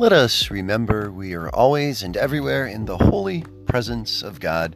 Let us remember we are always and everywhere in the holy presence of God.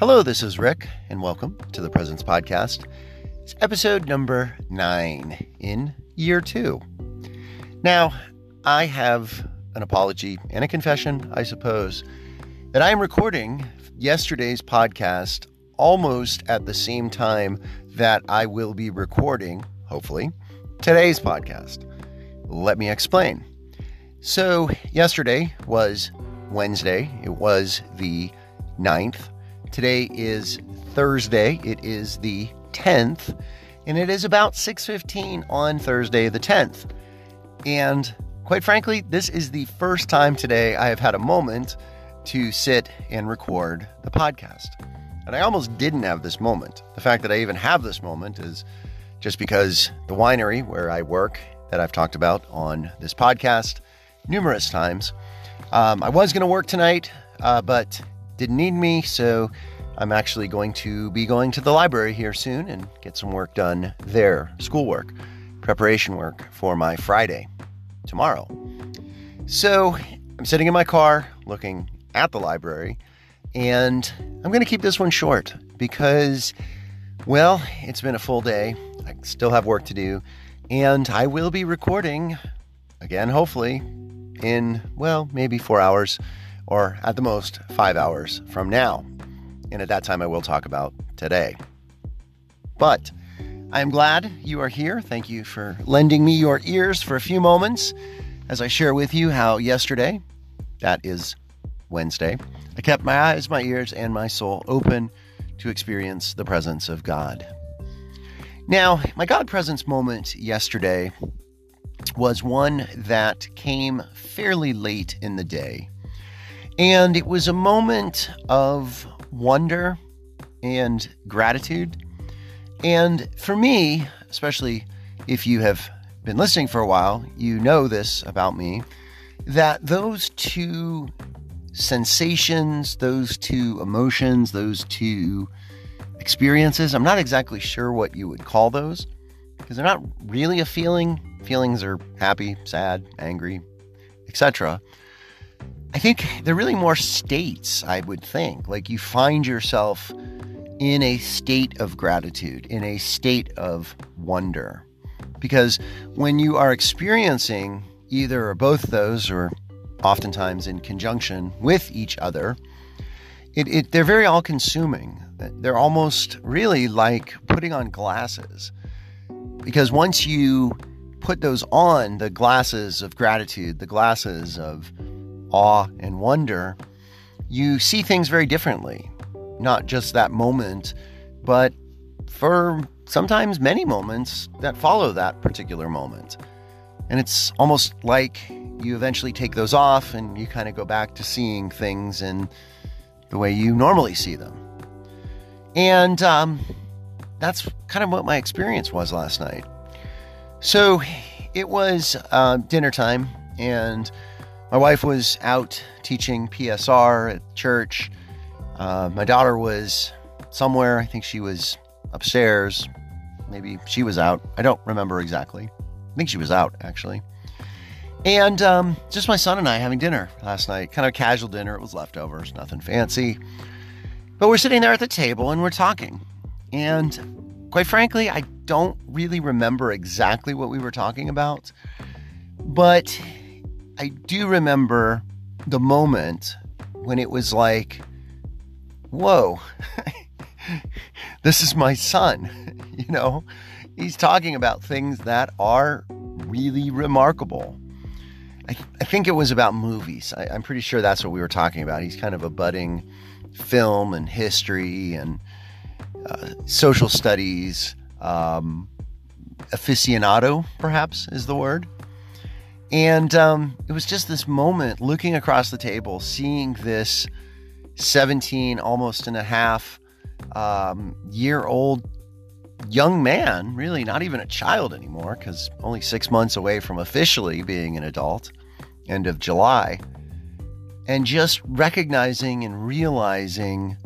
Hello, this is Rick, and welcome to the Presence Podcast. It's episode number nine in year two. Now, I have an apology and a confession, I suppose, that I am recording yesterday's podcast almost at the same time that I will be recording, hopefully, today's podcast. Let me explain. So, yesterday was Wednesday. It was the 9th. Today is Thursday. It is the 10th, and it is about 6:15 on Thursday the 10th. And quite frankly, this is the first time today I have had a moment to sit and record the podcast. And I almost didn't have this moment. The fact that I even have this moment is just because the winery where I work that I've talked about on this podcast numerous times. Um, I was going to work tonight, uh, but didn't need me, so I'm actually going to be going to the library here soon and get some work done there, schoolwork, preparation work for my Friday tomorrow. So I'm sitting in my car looking at the library, and I'm going to keep this one short because, well, it's been a full day. I still have work to do, and I will be recording again, hopefully, in, well, maybe four hours or at the most five hours from now. And at that time, I will talk about today. But I am glad you are here. Thank you for lending me your ears for a few moments as I share with you how yesterday, that is Wednesday, I kept my eyes, my ears, and my soul open to experience the presence of God. Now, my God presence moment yesterday was one that came fairly late in the day. And it was a moment of wonder and gratitude. And for me, especially if you have been listening for a while, you know this about me that those two sensations, those two emotions, those two experiences, I'm not exactly sure what you would call those because they're not really a feeling. Feelings are happy, sad, angry, etc. I think they're really more states, I would think. Like you find yourself in a state of gratitude, in a state of wonder. Because when you are experiencing either or both those, or oftentimes in conjunction with each other, it, it, they're very all consuming. They're almost really like putting on glasses. Because once you put those on, the glasses of gratitude, the glasses of awe and wonder, you see things very differently. Not just that moment, but for sometimes many moments that follow that particular moment. And it's almost like you eventually take those off and you kind of go back to seeing things in the way you normally see them. And um, that's kind of what my experience was last night. So it was uh, dinner time, and my wife was out teaching PSR at church. Uh, my daughter was somewhere. I think she was upstairs. Maybe she was out. I don't remember exactly. I think she was out, actually. And um, just my son and I having dinner last night. Kind of casual dinner. It was leftovers, nothing fancy. But we're sitting there at the table and we're talking. And quite frankly, I don't really remember exactly what we were talking about. But I do remember the moment when it was like, whoa, this is my son. you know, he's talking about things that are really remarkable. I, I think it was about movies. I, I'm pretty sure that's what we were talking about. He's kind of a budding film and history and uh, social studies um, aficionado, perhaps is the word. And um, it was just this moment looking across the table, seeing this 17, almost and a half um, year old young man, really not even a child anymore, because only six months away from officially being an adult, end of July, and just recognizing and realizing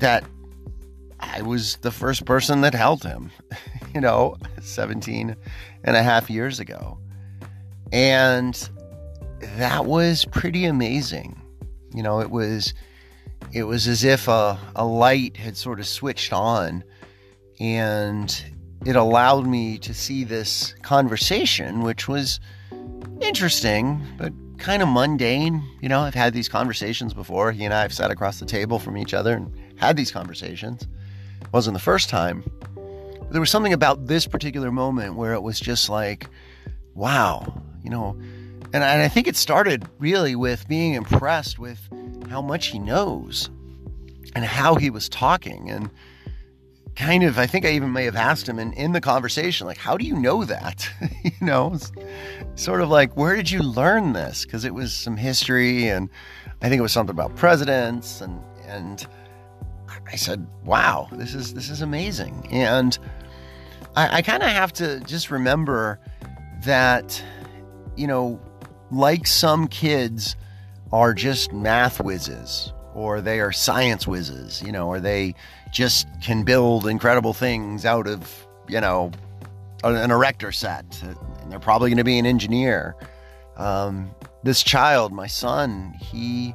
that I was the first person that held him, you know, 17 and a half years ago. And that was pretty amazing. You know, it was it was as if a, a light had sort of switched on and it allowed me to see this conversation, which was interesting, but kind of mundane. You know, I've had these conversations before. He and I have sat across the table from each other and had these conversations. It wasn't the first time. There was something about this particular moment where it was just like, wow, you know. And I, and I think it started really with being impressed with how much he knows and how he was talking. And kind of, I think I even may have asked him in, in the conversation, like, how do you know that? you know, sort of like, where did you learn this? Because it was some history and I think it was something about presidents and, and I said, wow, this is, this is amazing. And I, I kind of have to just remember that, you know, like some kids are just math whizzes or they are science whizzes, you know, or they just can build incredible things out of, you know, an erector set. And they're probably going to be an engineer. Um, this child, my son, he,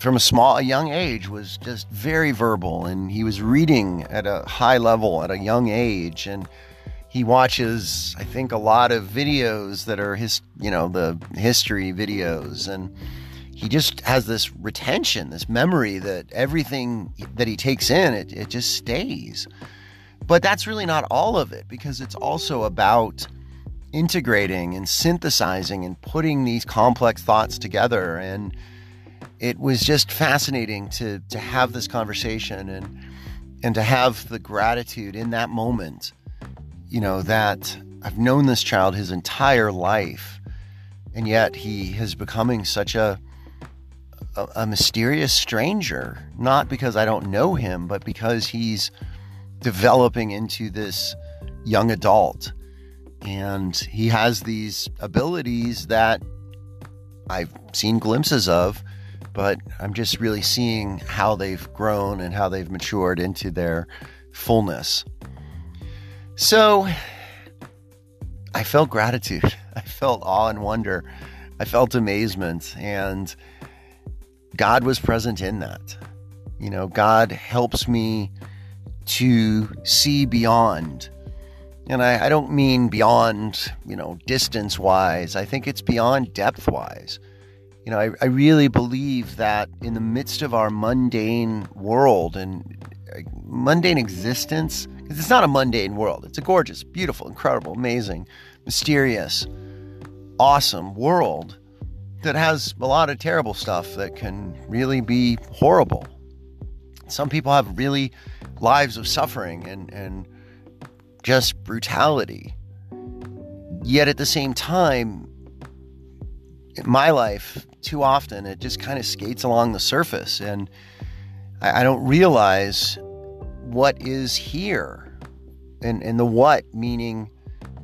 from a small, a young age, was just very verbal and he was reading at a high level at a young age. And he watches, I think, a lot of videos that are his, you know, the history videos. And, he just has this retention, this memory that everything that he takes in, it, it just stays. But that's really not all of it because it's also about integrating and synthesizing and putting these complex thoughts together. And it was just fascinating to, to have this conversation and, and to have the gratitude in that moment, you know, that I've known this child his entire life. And yet he is becoming such a, a, a mysterious stranger, not because I don't know him, but because he's developing into this young adult. And he has these abilities that I've seen glimpses of, but I'm just really seeing how they've grown and how they've matured into their fullness. So I felt gratitude. I felt awe and wonder. I felt amazement. And God was present in that. You know, God helps me to see beyond. And I, I don't mean beyond, you know, distance wise. I think it's beyond depth wise. You know, I, I really believe that in the midst of our mundane world and uh, mundane existence, because it's not a mundane world, it's a gorgeous, beautiful, incredible, amazing, mysterious, awesome world that has a lot of terrible stuff that can really be horrible. Some people have really lives of suffering and, and just brutality. Yet at the same time, my life, too often it just kind of skates along the surface and I, I don't realize what is here. And, and the what meaning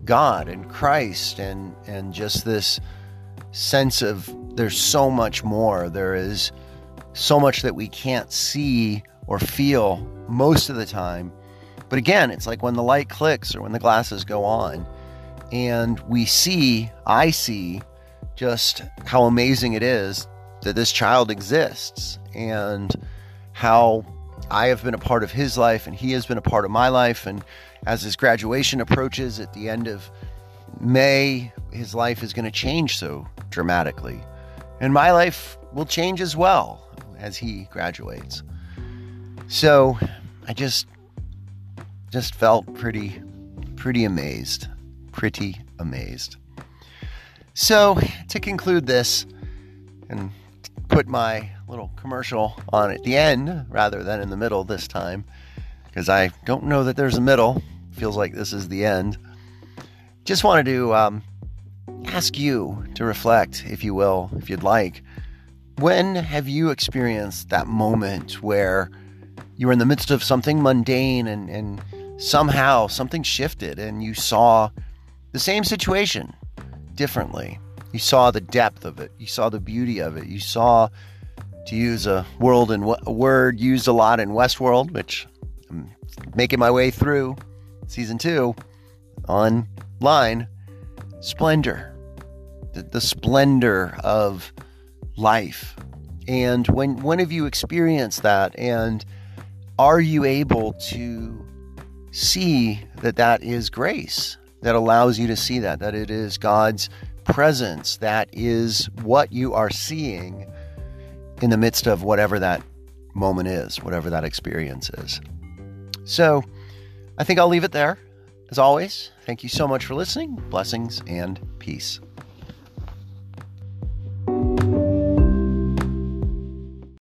God and Christ and, and just this sense of there's so much more. There is so much that we can't see or feel most of the time. But again, it's like when the light clicks or when the glasses go on and we see, I see just how amazing it is that this child exists and how I have been a part of his life and he has been a part of my life. And as his graduation approaches at the end of May, his life is going to change so dramatically. And my life will change as well as he graduates. So I just just felt pretty pretty amazed. Pretty amazed. So to conclude this and put my little commercial on at the end rather than in the middle this time, because I don't know that there's a middle. Feels like this is the end. Just wanted to um, ask you to reflect, if you will, if you'd like. When have you experienced that moment where you were in the midst of something mundane and, and somehow something shifted and you saw the same situation differently? You saw the depth of it, you saw the beauty of it, you saw, to use a world and a word used a lot in Westworld, which I'm making my way through season two online, splendor the, the splendor of life. And when when have you experienced that? And are you able to see that that is grace that allows you to see that that it is God's presence that is what you are seeing in the midst of whatever that moment is, whatever that experience is. So, I think I'll leave it there. As always, thank you so much for listening. Blessings and peace.